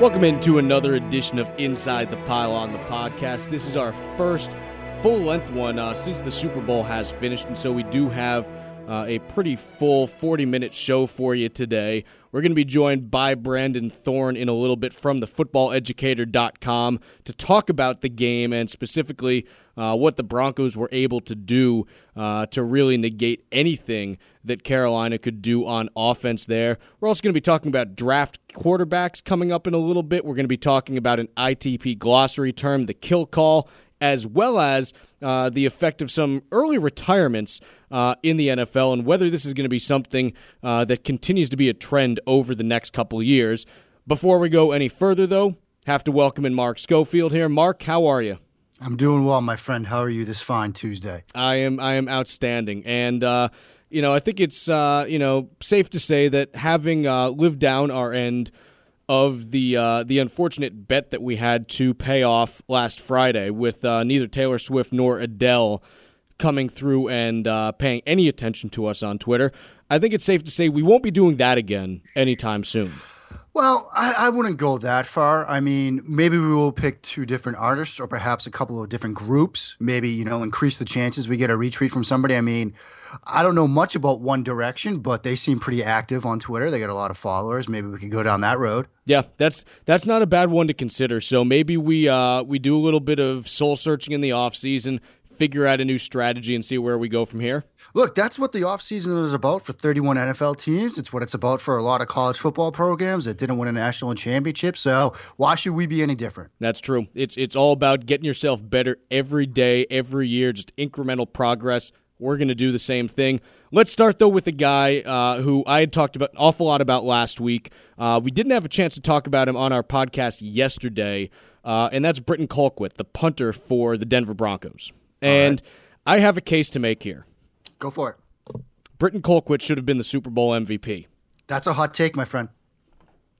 Welcome into another edition of Inside the Pylon, the podcast. This is our first full length one uh, since the Super Bowl has finished, and so we do have uh, a pretty full 40 minute show for you today. We're going to be joined by Brandon Thorn in a little bit from the footballeducator.com to talk about the game and specifically uh, what the Broncos were able to do uh, to really negate anything that Carolina could do on offense there. We're also going to be talking about draft quarterbacks coming up in a little bit. We're going to be talking about an ITP glossary term, the kill call, as well as uh, the effect of some early retirements uh, in the NFL and whether this is going to be something uh, that continues to be a trend over the next couple years. Before we go any further, though, have to welcome in Mark Schofield here. Mark, how are you? I'm doing well, my friend. How are you this fine Tuesday? I am. I am outstanding, and uh, you know, I think it's uh, you know safe to say that having uh, lived down our end of the uh, the unfortunate bet that we had to pay off last Friday with uh, neither Taylor Swift nor Adele coming through and uh, paying any attention to us on Twitter. I think it's safe to say we won't be doing that again anytime soon. Well, I, I, wouldn't go that far. I mean, maybe we will pick two different artists or perhaps a couple of different groups. Maybe, you know, increase the chances we get a retweet from somebody. I mean, I don't know much about One Direction, but they seem pretty active on Twitter. They got a lot of followers. Maybe we could go down that road. Yeah, that's that's not a bad one to consider. So maybe we uh, we do a little bit of soul searching in the off season, figure out a new strategy, and see where we go from here. Look, that's what the off season is about for 31 NFL teams. It's what it's about for a lot of college football programs that didn't win a national championship. So why should we be any different? That's true. It's it's all about getting yourself better every day, every year, just incremental progress. We're going to do the same thing. Let's start, though, with a guy uh, who I had talked about an awful lot about last week. Uh, we didn't have a chance to talk about him on our podcast yesterday, uh, and that's Britton Colquitt, the punter for the Denver Broncos. And right. I have a case to make here. Go for it. Britton Colquitt should have been the Super Bowl MVP. That's a hot take, my friend.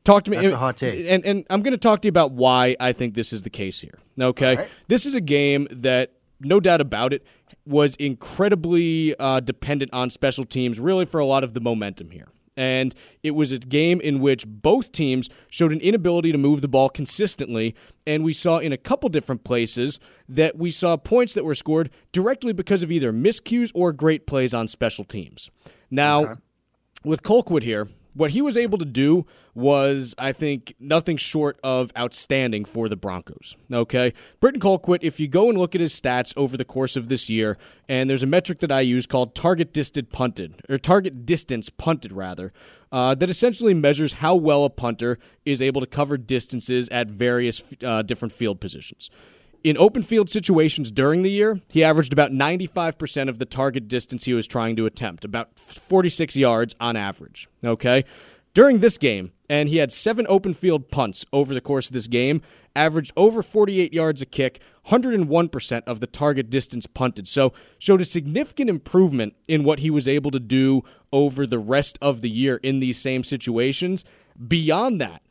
Talk to me. That's a hot take. And, and I'm going to talk to you about why I think this is the case here. Okay? Right. This is a game that, no doubt about it, was incredibly uh, dependent on special teams, really, for a lot of the momentum here. And it was a game in which both teams showed an inability to move the ball consistently. And we saw in a couple different places that we saw points that were scored directly because of either miscues or great plays on special teams. Now, okay. with Colquitt here, what he was able to do was, I think, nothing short of outstanding for the Broncos. Okay? Britton Colquitt, if you go and look at his stats over the course of this year, and there's a metric that I use called target distance punted, or target distance punted, rather, uh, that essentially measures how well a punter is able to cover distances at various uh, different field positions. In open field situations during the year, he averaged about 95% of the target distance he was trying to attempt, about 46 yards on average. Okay? During this game, and he had seven open field punts over the course of this game, averaged over 48 yards a kick, 101% of the target distance punted. So, showed a significant improvement in what he was able to do over the rest of the year in these same situations. Beyond that,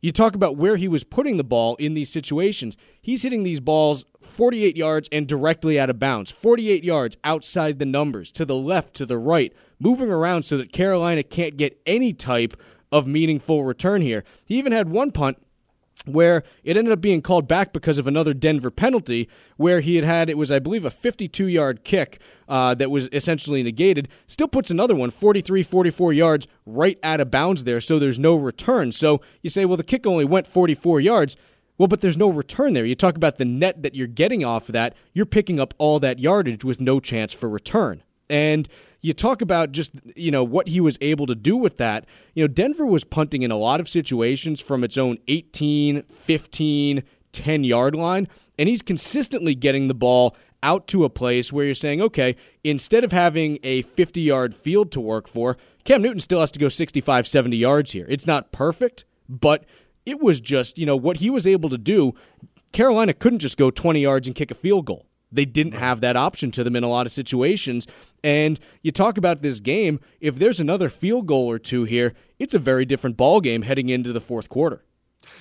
you talk about where he was putting the ball in these situations. He's hitting these balls 48 yards and directly out of bounds, 48 yards outside the numbers, to the left, to the right, moving around so that Carolina can't get any type of meaningful return here. He even had one punt where it ended up being called back because of another Denver penalty, where he had had, it was, I believe, a 52 yard kick uh, that was essentially negated. Still puts another one, 43, 44 yards, right out of bounds there, so there's no return. So you say, well, the kick only went 44 yards. Well, but there's no return there. You talk about the net that you're getting off of that, you're picking up all that yardage with no chance for return. And you talk about just you know what he was able to do with that. You know denver was punting in a lot of situations from its own 18 15 10 yard line and he's consistently getting the ball out to a place where you're saying okay instead of having a 50 yard field to work for cam newton still has to go 65 70 yards here. It's not perfect but it was just you know what he was able to do. Carolina couldn't just go 20 yards and kick a field goal they didn't have that option to them in a lot of situations. And you talk about this game, if there's another field goal or two here, it's a very different ball game heading into the fourth quarter.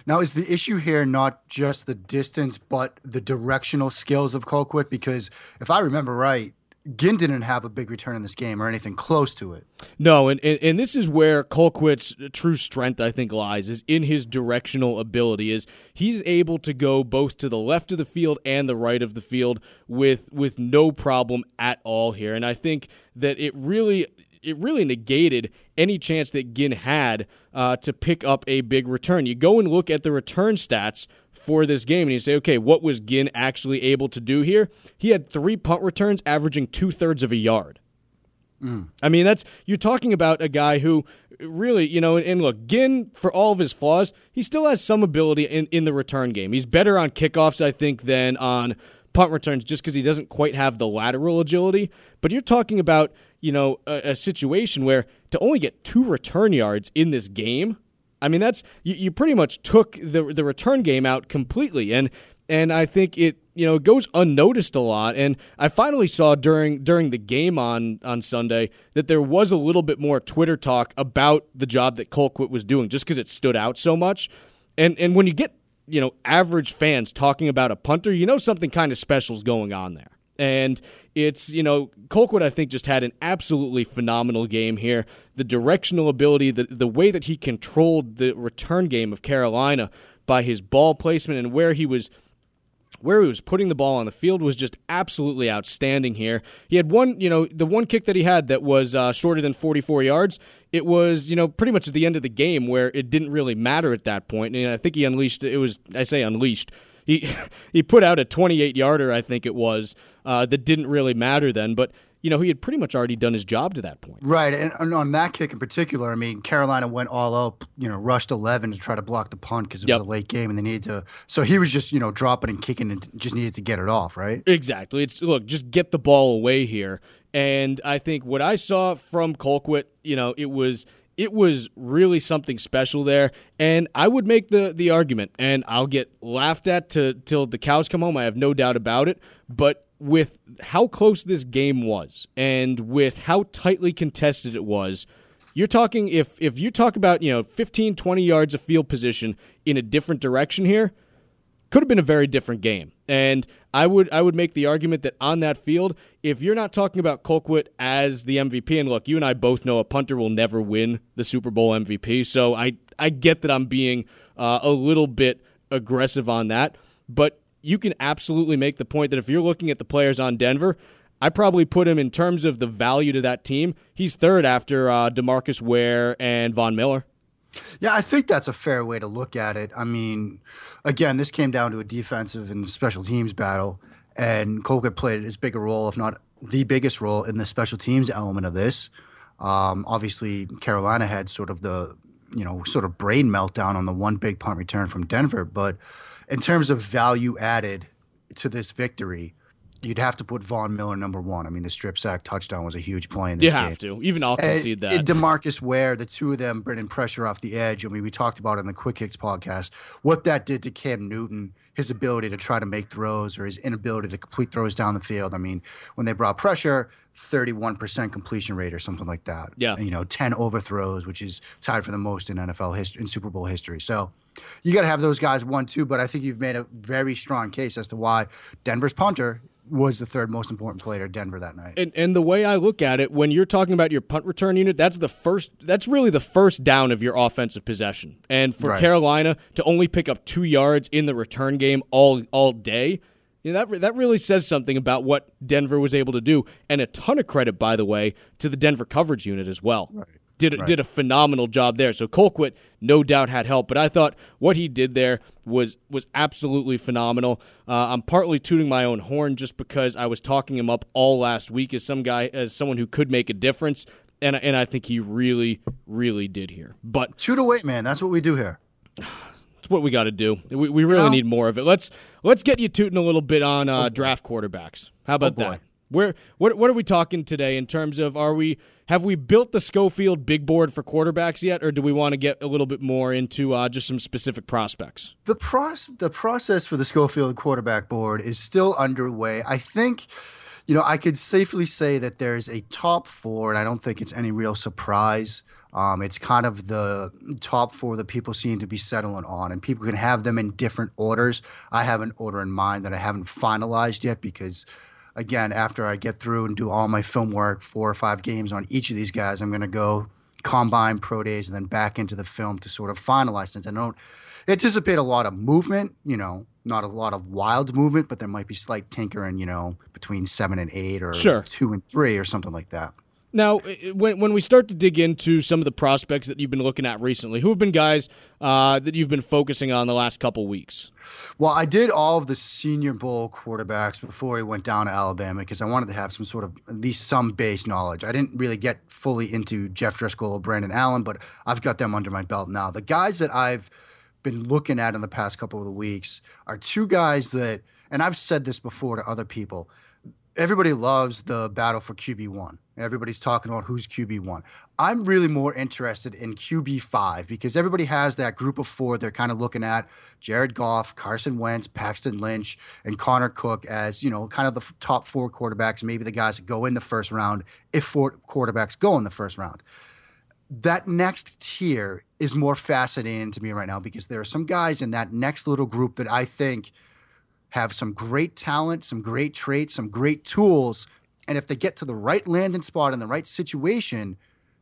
Now, is the issue here not just the distance, but the directional skills of Colquitt? Because if I remember right, Ginn didn't have a big return in this game or anything close to it. No, and, and, and this is where Colquitt's true strength, I think, lies, is in his directional ability. Is he's able to go both to the left of the field and the right of the field with with no problem at all here. And I think that it really it really negated any chance that Ginn had uh, to pick up a big return. You go and look at the return stats for this game and you say, okay, what was Ginn actually able to do here? He had three punt returns averaging two thirds of a yard. Mm. I mean, that's you're talking about a guy who really, you know, and look, Ginn, for all of his flaws, he still has some ability in, in the return game. He's better on kickoffs, I think, than on punt returns just because he doesn't quite have the lateral agility. But you're talking about, you know, a, a situation where to only get two return yards in this game I mean, that's you, you pretty much took the the return game out completely, and and I think it you know goes unnoticed a lot. And I finally saw during during the game on on Sunday that there was a little bit more Twitter talk about the job that Colquitt was doing, just because it stood out so much. And and when you get you know average fans talking about a punter, you know something kind of special is going on there. And it's, you know, Colquitt, I think, just had an absolutely phenomenal game here. The directional ability, the, the way that he controlled the return game of Carolina by his ball placement and where he was where he was putting the ball on the field was just absolutely outstanding here. He had one, you know, the one kick that he had that was uh, shorter than 44 yards. It was, you know, pretty much at the end of the game where it didn't really matter at that point. And I think he unleashed, it was, I say unleashed, he he put out a 28 yarder, I think it was, uh, that didn't really matter then. But you know, he had pretty much already done his job to that point. Right. And on that kick in particular, I mean, Carolina went all out, you know, rushed 11 to try to block the punt because it yep. was a late game and they needed to. So he was just, you know, dropping and kicking and just needed to get it off, right? Exactly. It's look, just get the ball away here. And I think what I saw from Colquitt, you know, it was it was really something special there. And I would make the the argument, and I'll get laughed at to till the cows come home. I have no doubt about it. But with how close this game was, and with how tightly contested it was, you're talking if if you talk about you know 15, 20 yards of field position in a different direction here could have been a very different game. And I would I would make the argument that on that field, if you're not talking about Colquitt as the MVP, and look, you and I both know a punter will never win the Super Bowl MVP, so I I get that I'm being uh, a little bit aggressive on that, but you can absolutely make the point that if you're looking at the players on Denver, I probably put him in terms of the value to that team. He's third after uh, Demarcus Ware and Von Miller. Yeah, I think that's a fair way to look at it. I mean, again, this came down to a defensive and special teams battle, and Colquitt played as big a role, if not the biggest role, in the special teams element of this. Um, obviously, Carolina had sort of the you know sort of brain meltdown on the one big punt return from Denver, but in terms of value added to this victory, you'd have to put Von Miller number one. I mean, the strip sack touchdown was a huge play in this you game. You have to. Even I'll concede that. Demarcus Ware, the two of them bringing pressure off the edge. I mean, we talked about it in the Quick Hits podcast what that did to Cam Newton, his ability to try to make throws or his inability to complete throws down the field. I mean, when they brought pressure, 31% completion rate or something like that. Yeah. You know, 10 overthrows, which is tied for the most in NFL history, in Super Bowl history. So, you got to have those guys one too. But I think you've made a very strong case as to why Denver's punter was the third most important player at Denver that night. And, and the way I look at it, when you're talking about your punt return unit, that's the first. That's really the first down of your offensive possession. And for right. Carolina to only pick up two yards in the return game all all day, you know, that that really says something about what Denver was able to do, and a ton of credit, by the way, to the Denver coverage unit as well. Right did right. did a phenomenal job there. So Colquitt no doubt had help, but I thought what he did there was was absolutely phenomenal. Uh, I'm partly tooting my own horn just because I was talking him up all last week as some guy as someone who could make a difference, and and I think he really really did here. But two to wait, man. That's what we do here. It's what we got to do. We, we really you know? need more of it. Let's let's get you tooting a little bit on uh, oh, draft quarterbacks. How about oh, that? Where what what are we talking today in terms of are we have we built the Schofield big board for quarterbacks yet, or do we want to get a little bit more into uh, just some specific prospects? The process the process for the Schofield quarterback board is still underway. I think. You know, I could safely say that there's a top four, and I don't think it's any real surprise. Um, it's kind of the top four that people seem to be settling on, and people can have them in different orders. I have an order in mind that I haven't finalized yet because again, after I get through and do all my film work, four or five games on each of these guys, I'm going to go combine pro days and then back into the film to sort of finalize things. I don't anticipate a lot of movement, you know, not a lot of wild movement, but there might be slight tinkering, you know, between seven and eight or sure. two and three or something like that. Now, when when we start to dig into some of the prospects that you've been looking at recently, who have been guys uh, that you've been focusing on the last couple weeks? Well, I did all of the Senior Bowl quarterbacks before he went down to Alabama because I wanted to have some sort of at least some base knowledge. I didn't really get fully into Jeff Driskel or Brandon Allen, but I've got them under my belt now. The guys that I've been looking at in the past couple of weeks are two guys that, and I've said this before to other people everybody loves the battle for QB1. Everybody's talking about who's QB1. I'm really more interested in QB5 because everybody has that group of four they're kind of looking at Jared Goff, Carson Wentz, Paxton Lynch, and Connor Cook as, you know, kind of the top four quarterbacks, maybe the guys that go in the first round if four quarterbacks go in the first round. That next tier is more fascinating to me right now because there are some guys in that next little group that I think – have some great talent, some great traits, some great tools. And if they get to the right landing spot in the right situation,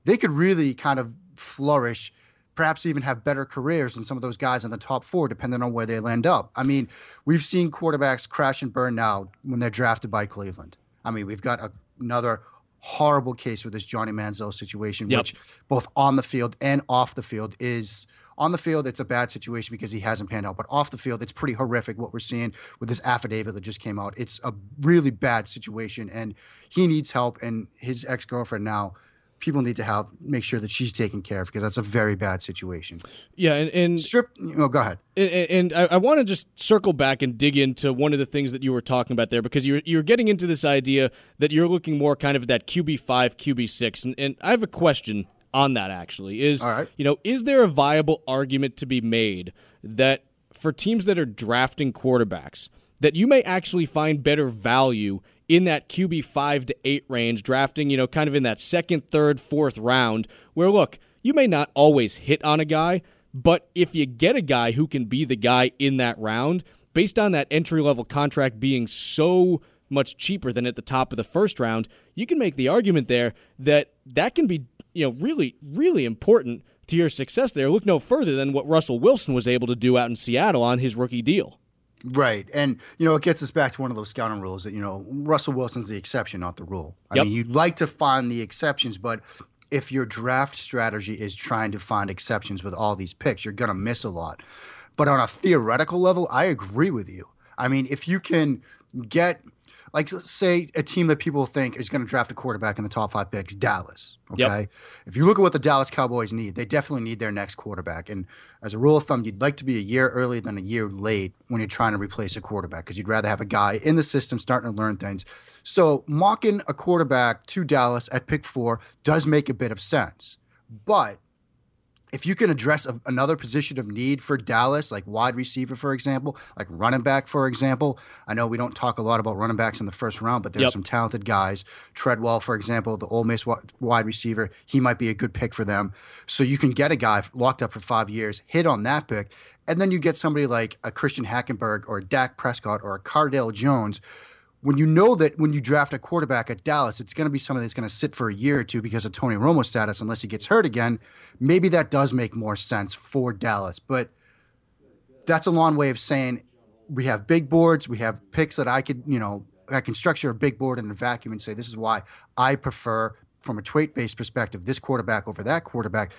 they could really kind of flourish, perhaps even have better careers than some of those guys in the top four, depending on where they land up. I mean, we've seen quarterbacks crash and burn now when they're drafted by Cleveland. I mean, we've got a, another horrible case with this Johnny Manziel situation, yep. which both on the field and off the field is on the field, it's a bad situation because he hasn't panned out. But off the field, it's pretty horrific what we're seeing with this affidavit that just came out. It's a really bad situation, and he needs help. And his ex girlfriend now people need to have make sure that she's taken care of because that's a very bad situation. Yeah, and, and strip. Oh, go ahead. And, and I, I want to just circle back and dig into one of the things that you were talking about there because you're you're getting into this idea that you're looking more kind of that QB five, QB six, and, and I have a question on that actually is you know is there a viable argument to be made that for teams that are drafting quarterbacks that you may actually find better value in that QB 5 to 8 range drafting you know kind of in that second third fourth round where look you may not always hit on a guy but if you get a guy who can be the guy in that round based on that entry level contract being so much cheaper than at the top of the first round you can make the argument there that that can be you know, really, really important to your success there. Look no further than what Russell Wilson was able to do out in Seattle on his rookie deal. Right. And, you know, it gets us back to one of those scouting rules that, you know, Russell Wilson's the exception, not the rule. I yep. mean, you'd like to find the exceptions, but if your draft strategy is trying to find exceptions with all these picks, you're going to miss a lot. But on a theoretical level, I agree with you. I mean, if you can get like say a team that people think is going to draft a quarterback in the top five picks, Dallas. Okay, yep. if you look at what the Dallas Cowboys need, they definitely need their next quarterback. And as a rule of thumb, you'd like to be a year early than a year late when you're trying to replace a quarterback because you'd rather have a guy in the system starting to learn things. So mocking a quarterback to Dallas at pick four does make a bit of sense, but if you can address a, another position of need for Dallas, like wide receiver, for example, like running back, for example, I know we don't talk a lot about running backs in the first round, but there's yep. some talented guys. Treadwell, for example, the Ole Miss wide receiver, he might be a good pick for them. So you can get a guy locked up for five years, hit on that pick, and then you get somebody like a Christian Hackenberg or a Dak Prescott or a Cardale Jones when you know that when you draft a quarterback at Dallas, it's going to be somebody that's going to sit for a year or two because of Tony Romo status, unless he gets hurt again. Maybe that does make more sense for Dallas. But that's a long way of saying we have big boards, we have picks that I could, you know, I can structure a big board in a vacuum and say this is why I prefer, from a trait based perspective, this quarterback over that quarterback.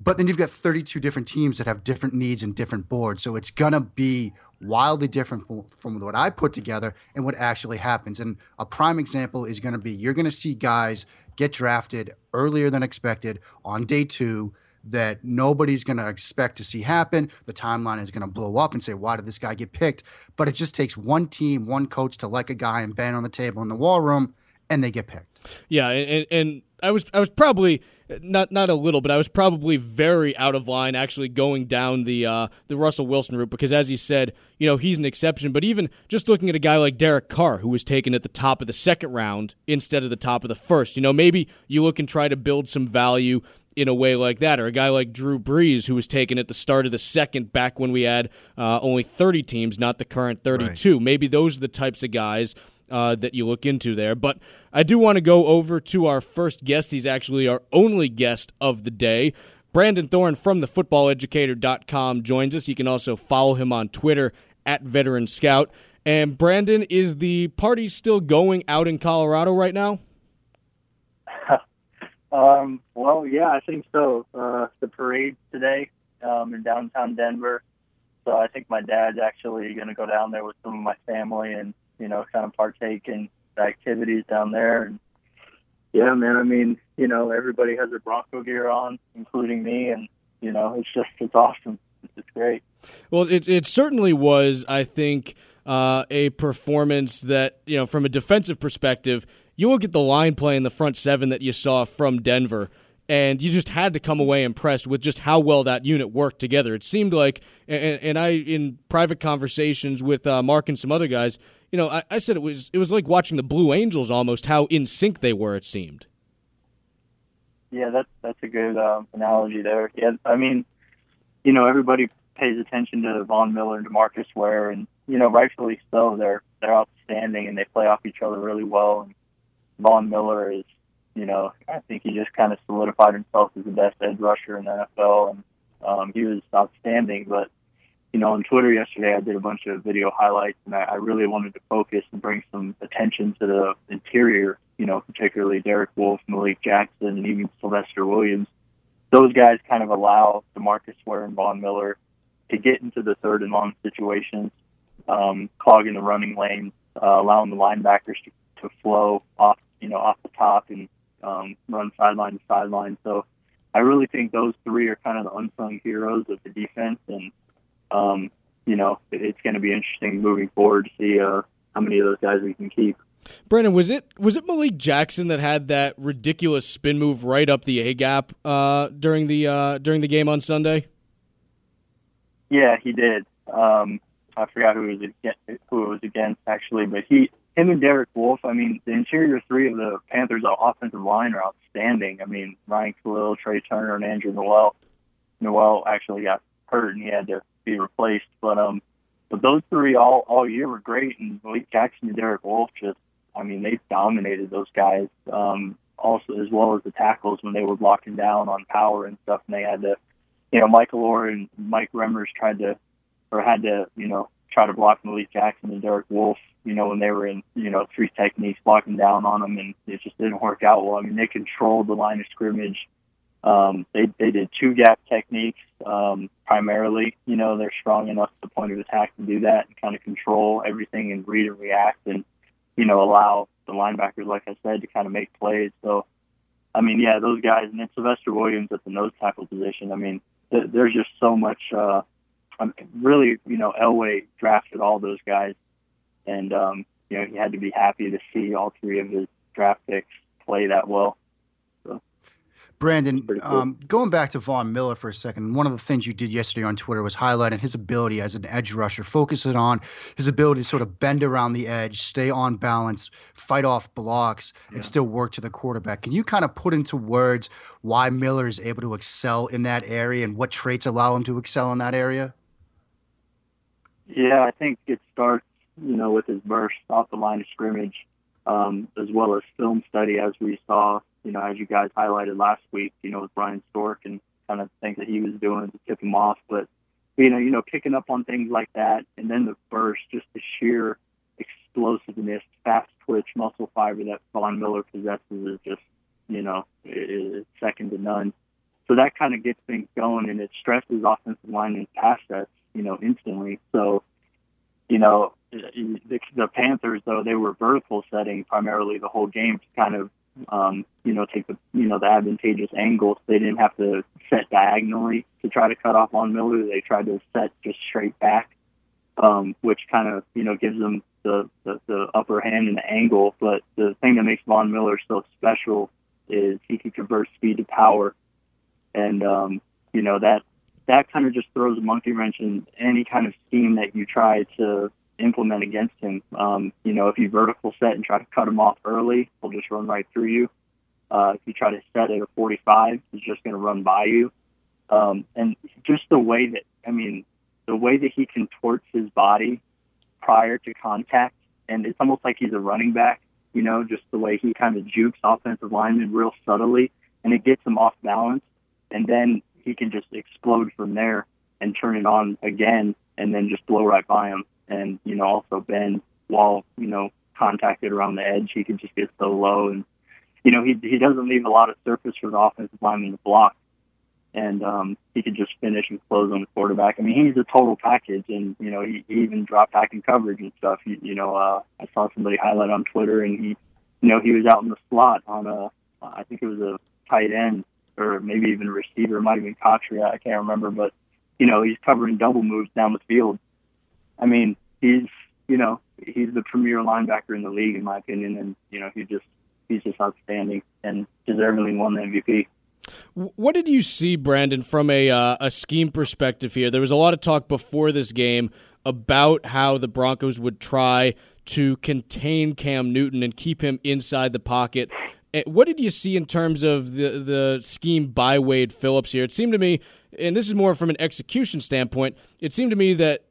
But then you've got 32 different teams that have different needs and different boards. So it's going to be wildly different from what I put together and what actually happens. And a prime example is going to be you're going to see guys get drafted earlier than expected on day two that nobody's going to expect to see happen. The timeline is going to blow up and say, why did this guy get picked? But it just takes one team, one coach to like a guy and bang on the table in the war room, and they get picked. Yeah, and, and I was I was probably not not a little, but I was probably very out of line actually going down the uh, the Russell Wilson route because, as you said, you know he's an exception. But even just looking at a guy like Derek Carr, who was taken at the top of the second round instead of the top of the first, you know maybe you look and try to build some value in a way like that, or a guy like Drew Brees, who was taken at the start of the second, back when we had uh, only 30 teams, not the current 32. Right. Maybe those are the types of guys uh, that you look into there. But I do want to go over to our first guest. He's actually our only guest of the day. Brandon Thorn from the footballeducator.com joins us. You can also follow him on Twitter at Veteran Scout. And Brandon, is the party still going out in Colorado right now? um, well, yeah, I think so. Uh, the parade today um, in downtown Denver. So I think my dad's actually going to go down there with some of my family and you know kind of partake in the activities down there. And yeah, man, I mean, you know, everybody has their Bronco gear on, including me, and you know, it's just it's awesome. It's great. Well, it it certainly was. I think. Uh, a performance that, you know, from a defensive perspective, you look at the line play in the front seven that you saw from Denver and you just had to come away impressed with just how well that unit worked together. It seemed like, and, and I in private conversations with uh, Mark and some other guys, you know, I, I, said it was it was like watching the Blue Angels almost how in sync they were. It seemed. Yeah, that's that's a good uh, analogy there. Yeah, I mean, you know, everybody pays attention to Von Miller and Demarcus Ware, and you know, rightfully so. They're they're outstanding and they play off each other really well. And Von Miller is you know, I think he just kind of solidified himself as the best edge rusher in the NFL, and um, he was outstanding. But you know, on Twitter yesterday, I did a bunch of video highlights, and I, I really wanted to focus and bring some attention to the interior. You know, particularly Derek Wolfe, Malik Jackson, and even Sylvester Williams. Those guys kind of allow Demarcus Ware and Von Miller to get into the third and long situations, um, clogging the running lanes, uh, allowing the linebackers to, to flow off, you know, off the top and um, run sideline to sideline. So I really think those three are kind of the unsung heroes of the defense, and um, you know it, it's going to be interesting moving forward to see uh, how many of those guys we can keep. Brandon, was it was it Malik Jackson that had that ridiculous spin move right up the A gap uh, during the uh, during the game on Sunday? Yeah, he did. Um, I forgot who it was against, who it was against actually, but he him and Derek Wolfe, I mean, the interior three of the Panthers' offensive line are outstanding. I mean, Ryan Kalil, Trai Turner, and Andrew Norwell. Norwell actually got hurt and he had to be replaced, but um, but those three all all year were great, and Malik Jackson and Derek Wolfe just, I mean, they dominated those guys. Um, also as well as the tackles when they were blocking down on power and stuff, and they had to, you know, Michael Oher and Mike Remmers tried to, or had to, you know, try to block Malik Jackson and Derek Wolfe you know, when they were in, you know, three techniques blocking down on them and it just didn't work out well. I mean, they controlled the line of scrimmage. Um, they, they did two gap techniques, um, primarily, you know, they're strong enough at the point of attack to do that and kind of control everything and read and react and, you know, allow the linebackers, like I said, to kind of make plays. So, I mean, yeah, those guys, and then Sylvester Williams at the nose tackle position. I mean, th- there's just so much, uh, I mean, really, you know, Elway drafted all those guys and um, you know he had to be happy to see all three of his draft picks play that well. Brandon, cool. um, going back to Von Miller for a second, one of the things you did yesterday on Twitter was highlighting his ability as an edge rusher, focusing on his ability to sort of bend around the edge, stay on balance, fight off blocks, and still work to the quarterback. Can you kind of put into words why Miller is able to excel in that area and what traits allow him to excel in that area? Yeah, I think it starts you know, with his burst off the line of scrimmage, um, as well as film study, as we saw, you know, as you guys highlighted last week, you know, with Bryan Stork and kind of things that he was doing to tip him off. But, you know, you know, picking up on things like that, and then the burst, just the sheer explosiveness, fast twitch, muscle fiber that Von Miller possesses is just, you know, it's second to none. So that kind of gets things going, and it stresses offensive line and pass sets, you know, instantly. So, you know, the, the Panthers, though they were vertical setting primarily the whole game to kind of, um, you know, take the you know the advantageous angles. They didn't have to set diagonally to try to cut off on Miller. They tried to set just straight back, um, which kind of you know gives them the, the the upper hand in the angle. But the thing that makes Von Miller so special is he can convert speed to power, and um, you know that that kind of just throws a monkey wrench in any kind of scheme that you try to implement against him. Um, you know, if you vertical set and try to cut him off early, he'll just run right through you. Uh, if you try to set at a 45, he's just going to run by you. Um, and just the way that, I mean, the way that he contorts his body prior to contact and it's almost like he's a running back. You know, just the way he kind of jukes offensive linemen real subtly, and it gets him off balance, and then he can just explode from there and turn it on again, and then just blow right by him, and you know also bend while you know contacted around the edge. He can just get so low, and you know he he doesn't leave a lot of surface for the offensive lineman to block and um, he could just finish and close on the quarterback. I mean, he's a total package, and you know, he, he even dropped back in coverage and stuff. He, you know, uh, I saw somebody highlight on Twitter, and he, you know, he was out in the slot on a, I think it was a tight end or maybe even a receiver. It might have been Cotchery, I can't remember, but you know, he's covering double moves down the field. I mean, he's, you know, he's the premier linebacker in the league, in my opinion, and you know, he just, he's just outstanding and deservedly won the MVP. What did you see, Brandon, from a uh, a scheme perspective here? There was a lot of talk before this game about how the Broncos would try to contain Cam Newton and keep him inside the pocket. Eh, what did you see in terms of the the scheme by Wade Phillips here? It seemed to me, and this is more from an execution standpoint, it seemed to me that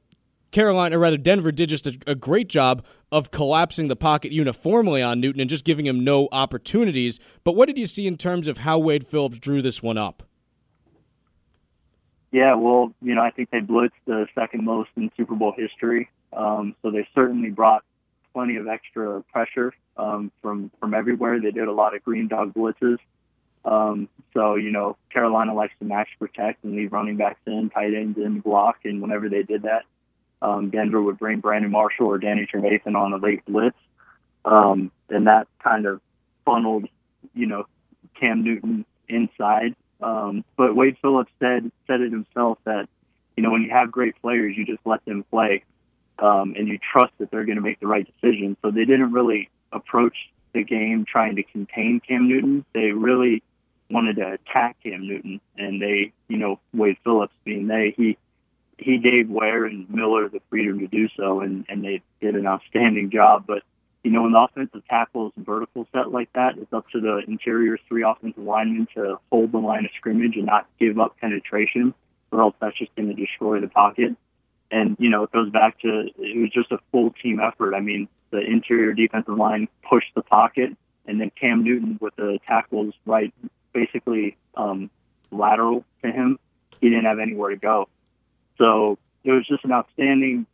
Carolina, or rather Denver, did just a, a, great job of collapsing the pocket uniformly on Newton and just giving him no opportunities. But what did you see in terms of how Wade Phillips drew this one up? Yeah, well, you know, I think they blitzed the second most in Super Bowl history. Um, so they certainly brought plenty of extra pressure um, from from everywhere. They did a lot of green dog blitzes. Um, so you know, Carolina likes to match protect and leave running backs in, tight ends in, block, and whenever they did that, um, Denver would bring Brandon Marshall or Danny Trevathan on a late blitz, um, and that kind of funneled, you know, Cam Newton inside. Um, but Wade Phillips said said it himself that you know when you have great players, you just let them play, um, and you trust that they're going to make the right decision. So they didn't really approach the game trying to contain Cam Newton. They really wanted to attack Cam Newton, and they, you know, Wade Phillips being they, he he gave Ware and Miller the freedom to do so, and, and they did an outstanding job. But, you know, when the offensive tackle is vertical set like that, it's up to the interior three offensive linemen to hold the line of scrimmage and not give up penetration, or else that's just going to destroy the pocket. And, you know, it goes back to it was just a full team effort. I mean, the interior defensive line pushed the pocket, and then Cam Newton with the tackles right, basically um, lateral to him, he didn't have anywhere to go. So it was just an outstanding,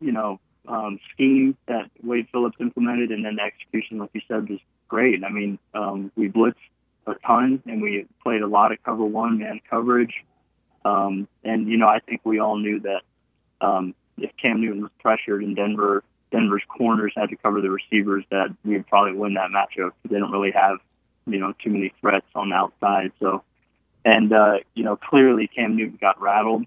you know, um, scheme that Wade Phillips implemented, and then the execution, like you said, was great. I mean, um, we blitzed a ton, and we played a lot of cover one man coverage. Um, and you know, I think we all knew that um, if Cam Newton was pressured and Denver Denver's corners had to cover the receivers, that we would probably win that matchup. They don't really have, you know, too many threats on the outside. So, and uh, you know, clearly Cam Newton got rattled.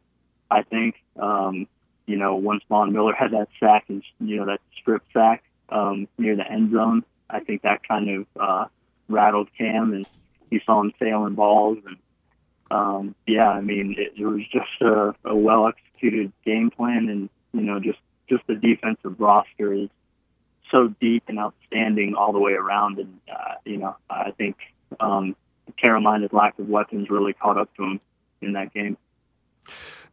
I think. Um, you know, once Von Miller had that sack and you know that strip sack um, near the end zone, I think that kind of uh, rattled Cam, and he saw him sailing balls. And um, yeah, I mean, it, it was just a, a well executed game plan, and you know, just just the defensive roster is so deep and outstanding all the way around. And uh, you know, I think um, Carolina's lack of weapons really caught up to them in that game.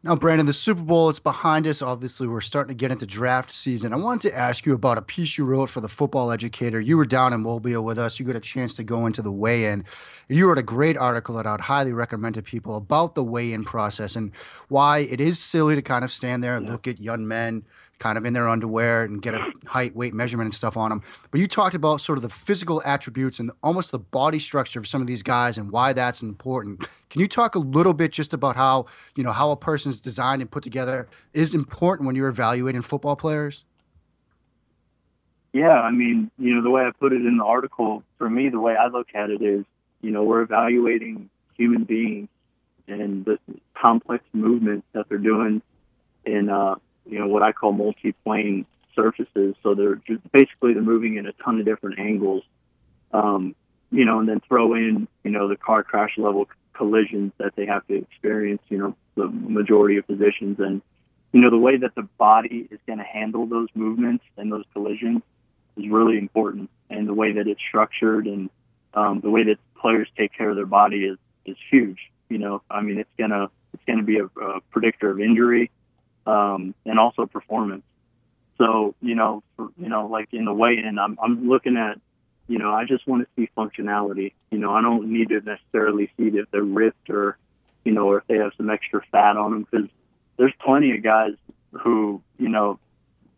Now, Brandon, the Super Bowl, it's behind us. Obviously, we're starting to get into draft season. I wanted to ask you about a piece you wrote for the football educator. You were down in Mobile with us. You got a chance to go into the weigh in. You wrote a great article that I'd highly recommend to people about the weigh in process and why it is silly to kind of stand there and yeah. look at young men kind of in their underwear and get a height, weight measurement and stuff on them. But you talked about sort of the physical attributes and almost the body structure of some of these guys and why that's important. Can you talk a little bit just about how, you know, how a person's designed and put together is important when you're evaluating football players? Yeah, I mean, you know, the way I put it in the article, for me, the way I look at it is, you know, we're evaluating human beings and the complex movements that they're doing in uh, you know what I call multi-plane surfaces. So they're just basically they're moving in a ton of different angles. Um, you know, and then throw in you know the car crash level collisions that they have to experience. You know, the majority of positions and you know the way that the body is going to handle those movements and those collisions is really important, and the way that it's structured and um, the way that players take care of their body is is huge. You know, I mean, it's gonna it's gonna be a, a predictor of injury um, and also performance. So you know, for, you know, like in the weigh-in, I'm I'm looking at, you know, I just want to see functionality. You know, I don't need to necessarily see if they're ripped or, you know, or if they have some extra fat on them because there's plenty of guys who, you know,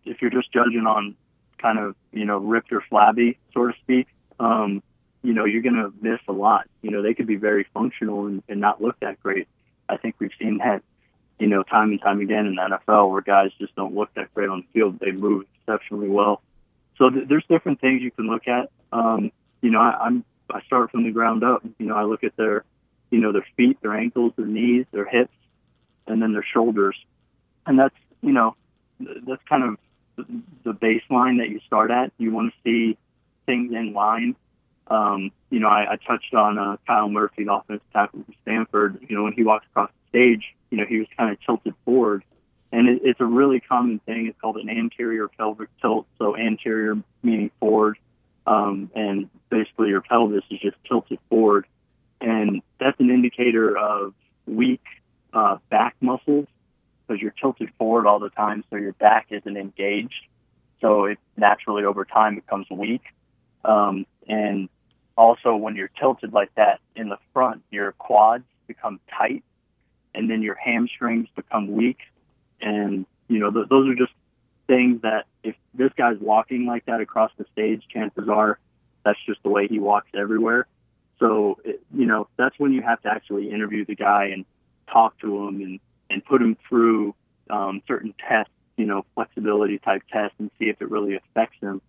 if you're just judging on kind of, you know, ripped or flabby, so to speak, um, you know, you're going to miss a lot. You know, they could be very functional and, and not look that great. I think we've seen that you know, time and time again in the NFL where guys just don't look that great on the field. They move exceptionally well. So th- there's different things you can look at. Um, you know, I, I'm I start from the ground up. You know, I look at their, you know, their feet, their ankles, their knees, their hips, and then their shoulders, and that's you know, that's kind of the baseline that you start at. You want to see things in line. Um, you know, I, I touched on uh, Kyle Murphy, the offensive tackle from Stanford. You know, when he walks across the stage, you know, he was kind of tilted forward. And it, it's a really common thing. It's called an anterior pelvic tilt. So anterior meaning forward, um, and basically your pelvis is just tilted forward, and that's an indicator of weak uh, back muscles because you're tilted forward all the time, so your back isn't engaged. So it naturally over time becomes weak. Um, and also when you're tilted like that in the front, your quads become tight and then your hamstrings become weak. And, you know, th- those are just things that if this guy's walking like that across the stage, chances are that's just the way he walks everywhere. So, it, you know, that's when you have to actually interview the guy and talk to him and, and put him through um, certain tests, you know, flexibility type tests and see if it really affects him.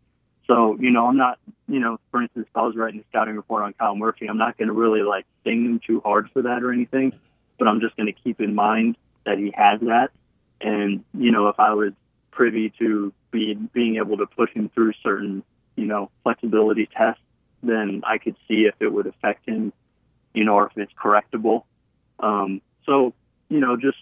So, you know, I'm not, you know, for instance, if I was writing a scouting report on Kyle Murphy, I'm not going to really like sting him too hard for that or anything but I'm just going to keep in mind that he has that. And, you know, if I was privy to be, being able to push him through certain, you know, flexibility tests, then I could see if it would affect him, you know, or if it's correctable. Um, so, you know, just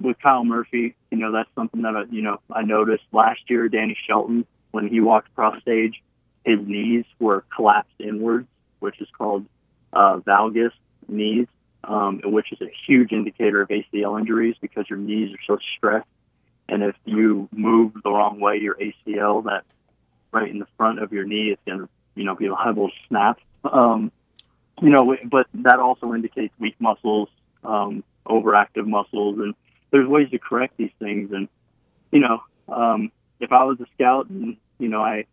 with Kyle Murphy, you know, that's something that, I, you know, I noticed last year, Danny Shelton, when he walked across stage, his knees were collapsed inwards, which is called uh, valgus knees um, which is a huge indicator of ACL injuries because your knees are so stressed. And if you move the wrong way, your ACL, that right in the front of your knee, is going to, you know, be liable to snap. Um, you know, but that also indicates weak muscles, um, overactive muscles, and there's ways to correct these things. And you know, um, if I was a scout and you know I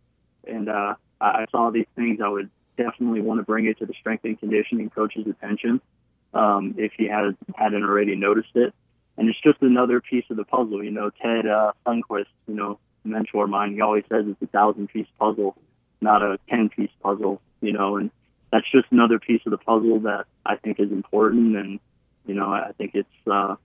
and uh, I saw these things, I would definitely want to bring it to the strength and conditioning coach's attention um, if he had, hadn't already noticed it. And it's just another piece of the puzzle. You know, Ted uh, Sundquist, you know, mentor of mine, he always says it's a thousand piece puzzle, not a 10 piece puzzle, you know, and that's just another piece of the puzzle that I think is important. And, you know, I think it's, uh,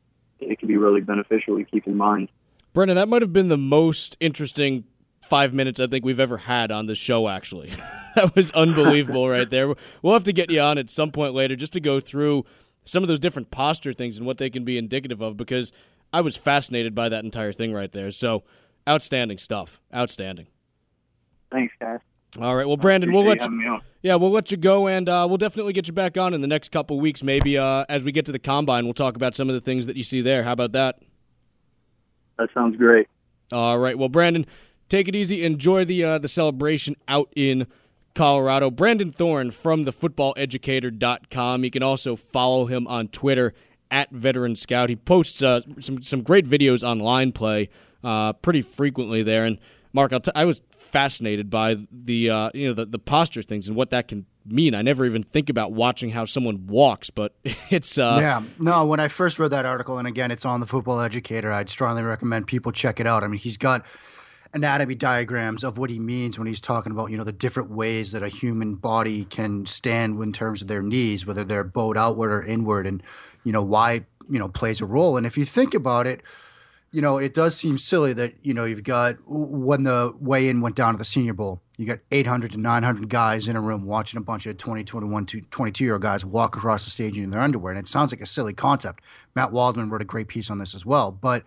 it can be really beneficial to keep in mind. Brandon, that might have been the most interesting five minutes I think we've ever had on the show, actually. that was unbelievable right there. We'll have to get you on at some point later just to go through some of those different posture things and what they can be indicative of because I was fascinated by that entire thing right there. So, outstanding stuff. Outstanding. Thanks, guys. All right. Well, Brandon, we'll let you. Yeah, we'll let you go, and uh, we'll definitely get you back on in the next couple weeks. Maybe uh, as we get to the combine, we'll talk about some of the things that you see there. How about that? That sounds great. All right. Well, Brandon, take it easy. Enjoy the uh, the celebration out in Colorado. Brandon Thorn from the thefootballeducator.com. You can also follow him on Twitter at Veteran Scout. He posts uh, some some great videos on line play uh, pretty frequently there. And Mark, t- I was fascinated by the uh, you know the, the posture things and what that can mean. I never even think about watching how someone walks, but it's uh, yeah. No, when I first read that article, and again, it's on the Football Educator. I'd strongly recommend people check it out. I mean, he's got anatomy diagrams of what he means when he's talking about you know the different ways that a human body can stand in terms of their knees whether they're bowed outward or inward and you know why you know plays a role. And if you think about it you know it does seem silly that you know you've got when the weigh-in went down to the senior bowl you got 800 to 900 guys in a room watching a bunch of 20 21 22 year old guys walk across the stage in their underwear. And it sounds like a silly concept. Matt waldman wrote a great piece on this as well. But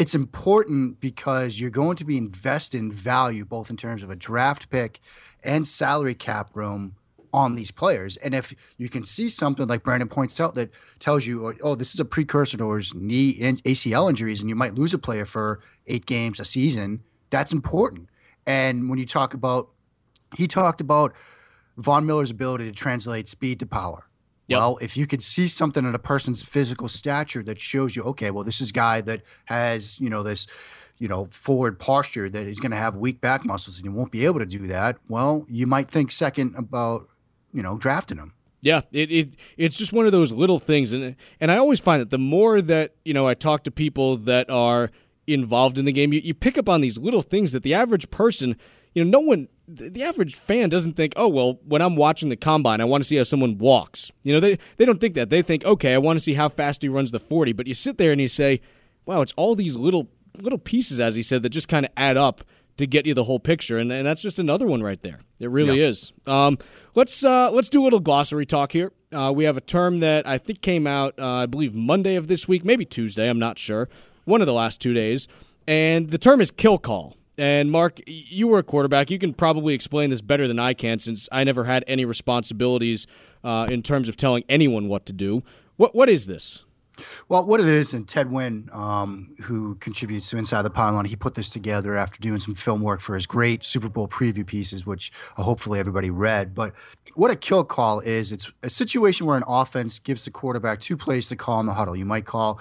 it's important because you're going to be investing value both in terms of a draft pick and salary cap room on these players. And if you can see something like Brandon points out that tells you, oh, this is a precursor towards knee and ACL injuries, and you might lose a player for eight games a season That's important. And when you talk about, he talked about Von Miller's ability to translate speed to power. Yep. Well, if you could see something in a person's physical stature that shows you, okay, well, this is a guy that has, you know, this, you know, forward posture that he's going to have weak back muscles and he won't be able to do that. Well, you might think second about, you know, drafting him. Yeah, it, it it's just one of those little things, and and I always find that the more that you know I talk to people that are involved in the game, you, you pick up on these little things that the average person, you know, no one, the average fan doesn't think, oh well, when I'm watching the combine, I want to see how someone walks. You know, they they don't think that. They think, okay, I want to see how fast he runs the forty. But you sit there and you say, wow, it's all these little little pieces, as he said, that just kind of add up to get you the whole picture, and, and that's just another one right there. It really is. Um, let's uh, let's do a little glossary talk here. Uh, we have a term that I think came out, uh, I believe, Monday of this week, maybe Tuesday. I'm not sure. One of the last two days, and the term is kill call. And Mark, you were a quarterback. You can probably explain this better than I can, since I never had any responsibilities uh, in terms of telling anyone what to do. What what is this? Well, what it is, and Ted Nguyen, um, who contributes to Inside the Pylon, he put this together after doing some film work for his great Super Bowl preview pieces, which uh, hopefully everybody read. But what a kill call is, it's a situation where an offense gives the quarterback two plays to call in the huddle. You might call,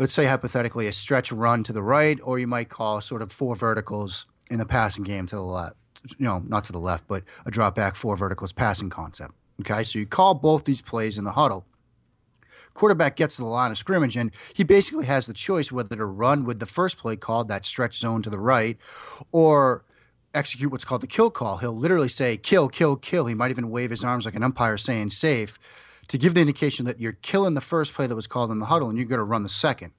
let's say hypothetically, a stretch run to the right, or you might call sort of four verticals in the passing game to the left. You know, not to the left, but a drop back, four verticals passing concept. Okay, so you call both these plays in the huddle quarterback gets to the line of scrimmage and he basically has the choice whether to run with the first play called, that stretch zone to the right, or execute what's called the kill call. He'll literally say kill, kill, kill. He might even wave his arms like an umpire saying safe to give the indication that you're killing the first play that was called in the huddle and you're going to run the second.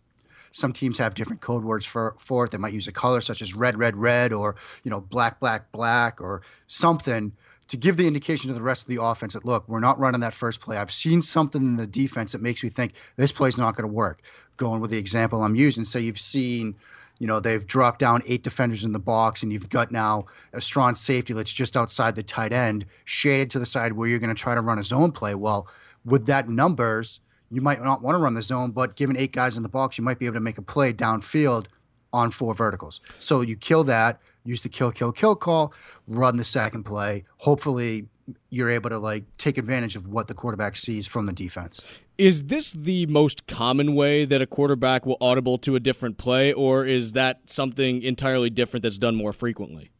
Some teams have different code words for, for it. They might use a color such as red, red, red, or you know black, black, black, or something to give the indication to the rest of the offense that look, we're not running that first play. I've seen something in the defense that makes me think this play's not going to work. Going with the example I'm using, say you've seen, you know, they've dropped down eight defenders in the box, and you've got now a strong safety that's just outside the tight end, shaded to the side where you're going to try to run a zone play. Well, with that numbers, you might not want to run the zone, but given eight guys in the box, you might be able to make a play downfield on four verticals. So you kill that use the kill, kill, kill call, run the second play. Hopefully, you're able to like take advantage of what the quarterback sees from the defense. Is this the most common way that a quarterback will audible to a different play, or is that something entirely different that's done more frequently?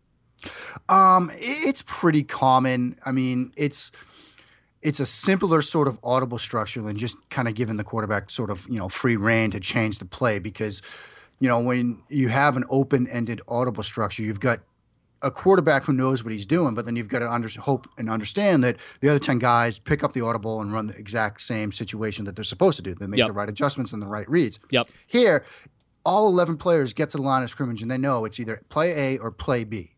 Um, it's pretty common. I mean, it's it's a simpler sort of audible structure than just kind of giving the quarterback sort of you know free reign to change the play because you know, when you have an open-ended audible structure, you've got a quarterback who knows what he's doing, but then you've got to under, hope and understand that the other 10 guys pick up the audible and run the exact same situation that they're supposed to do. They make yep. the right adjustments and the right reads. Yep. Here, all 11 players get to the line of scrimmage and they know it's either play A or play B.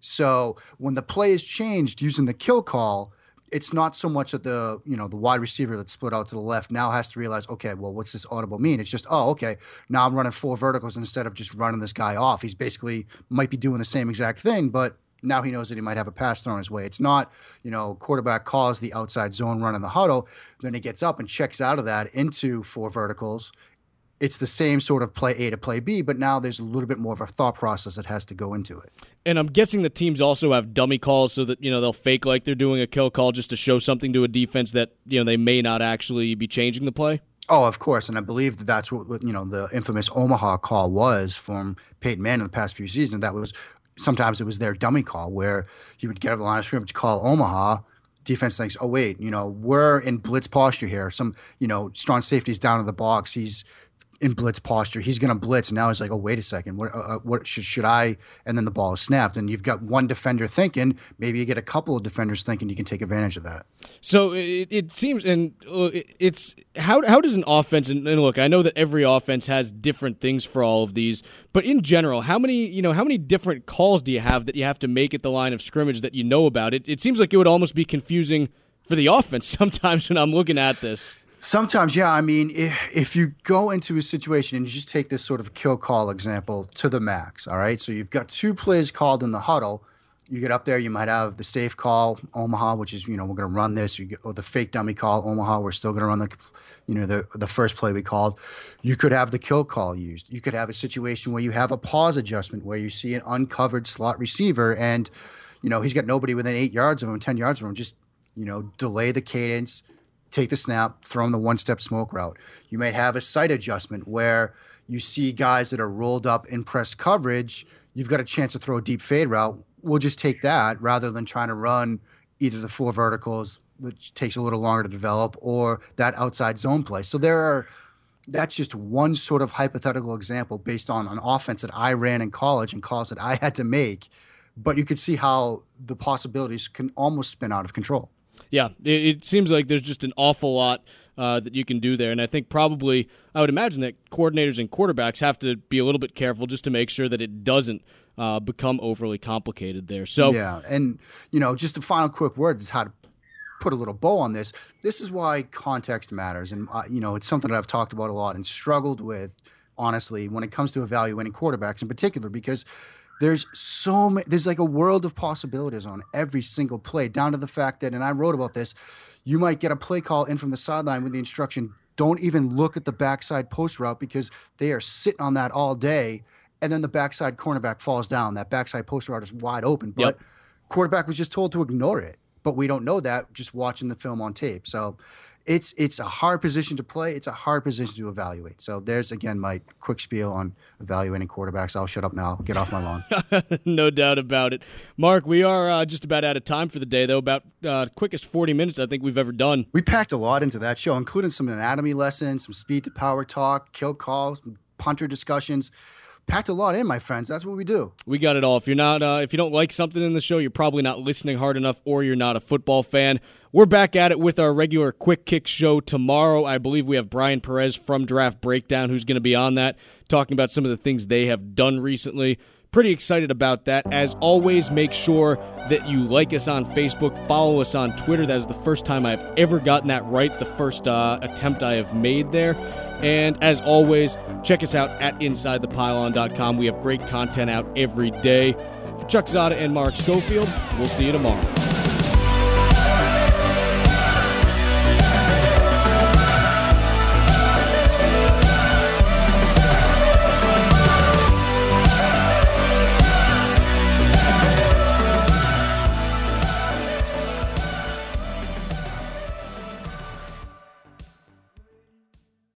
So when the play is changed using the kill call, it's not so much that the you know the wide receiver that's split out to the left now has to realize okay well what's this audible mean it's just oh okay now i'm running four verticals instead of just running this guy off he's basically might be doing the same exact thing but now he knows that he might have a pass thrown his way. It's not, you know, quarterback calls the outside zone run in the huddle, then he gets up and checks out of that into four verticals it's the same sort of play A to play B, but now there's a little bit more of a thought process that has to go into it. And I'm guessing the teams also have dummy calls so that, you know, they'll fake like they're doing a kill call just to show something to a defense that, you know, they may not actually be changing the play. Oh, of course, and I believe that that's what you know the infamous Omaha call was from Peyton Manning in the past few seasons. That was sometimes it was their dummy call where he would get a line of scrimmage, call Omaha, defense thinks, oh wait, you know, we're in blitz posture here. Some, you know, strong safety's down in the box. He's in blitz posture. He's going to blitz. Now he's like, oh, wait a second. What, uh, uh, what should, should I? And then the ball is snapped. And you've got one defender thinking, maybe you get a couple of defenders thinking you can take advantage of that. So it, it seems, and uh, it's how, how does an offense, and, and, look, I know that every offense has different things for all of these, but in general, how many, you know, how many different calls do you have that you have to make at the line of scrimmage that you know about? It, it seems like it would almost be confusing for the offense sometimes when I'm looking at this. Sometimes, yeah. I mean, if, if you go into a situation and you just take this sort of kill call example to the max, all right? So you've got two plays called in the huddle. you get up there, you might have the safe call Omaha, which is you know we're going to run this, get, or the fake dummy call Omaha, we're still going to run the, you know the the first play we called. You could have the kill call used. You could have a situation where you have a pause adjustment where you see an uncovered slot receiver and, you know he's got nobody within eight yards of him, ten yards of him. Just you know delay the cadence, take the snap, throw him the one step smoke route. You might have a sight adjustment where you see guys that are rolled up in press coverage. You've got a chance to throw a deep fade route we'll just take that rather than trying to run either the four verticals, which takes a little longer to develop, or that outside zone play. So there are that's just one sort of hypothetical example based on an offense that I ran in college and calls that I had to make. But you could see how the possibilities can almost spin out of control. Yeah, it, it seems like there's just an awful lot uh, that you can do there. And I think probably, I would imagine that coordinators and quarterbacks have to be a little bit careful just to make sure that it doesn't uh, become overly complicated there. So yeah, and you know, just a final quick word is how to put a little bow on this. This is why context matters, and uh, you know, it's something that I've talked about a lot and struggled with honestly when it comes to evaluating quarterbacks in particular because there's so many there's like a world of possibilities on every single play down to the fact that and i wrote about this you might get a play call in from the sideline with the instruction don't even look at the backside post route because they are sitting on that all day and then the backside cornerback falls down. That backside post route is wide open, but yep. quarterback was just told to ignore it. But we don't know that just watching the film on tape. So it's it's a hard position to play. It's a hard position to evaluate. So there's again my quick spiel on evaluating quarterbacks. I'll shut up now. Get off my lawn. no doubt about it, Mark. We are uh, just about out of time for the day, though. About uh, quickest 40 minutes I think we've ever done. We packed a lot into that show, including some anatomy lessons, some speed to power talk, kill calls, punter discussions packed a lot in, my friends. That's what we do. We got it all. If you're not, uh, if you don't like something in the show, you're probably not listening hard enough, or you're not a football fan. We're back at it with our regular quick kick show tomorrow. I believe we have Brian Perez from Draft Breakdown who's going to be on that, talking about some of the things they have done recently. Pretty excited about that. As always, make sure that you like us on Facebook, follow us on Twitter. That is the first time I've ever gotten that right, the first uh, attempt I have made there. And as always, check us out at InsideThePylon.com. We have great content out every day. For Chuck Zodda and Mark Schofield, we'll see you tomorrow.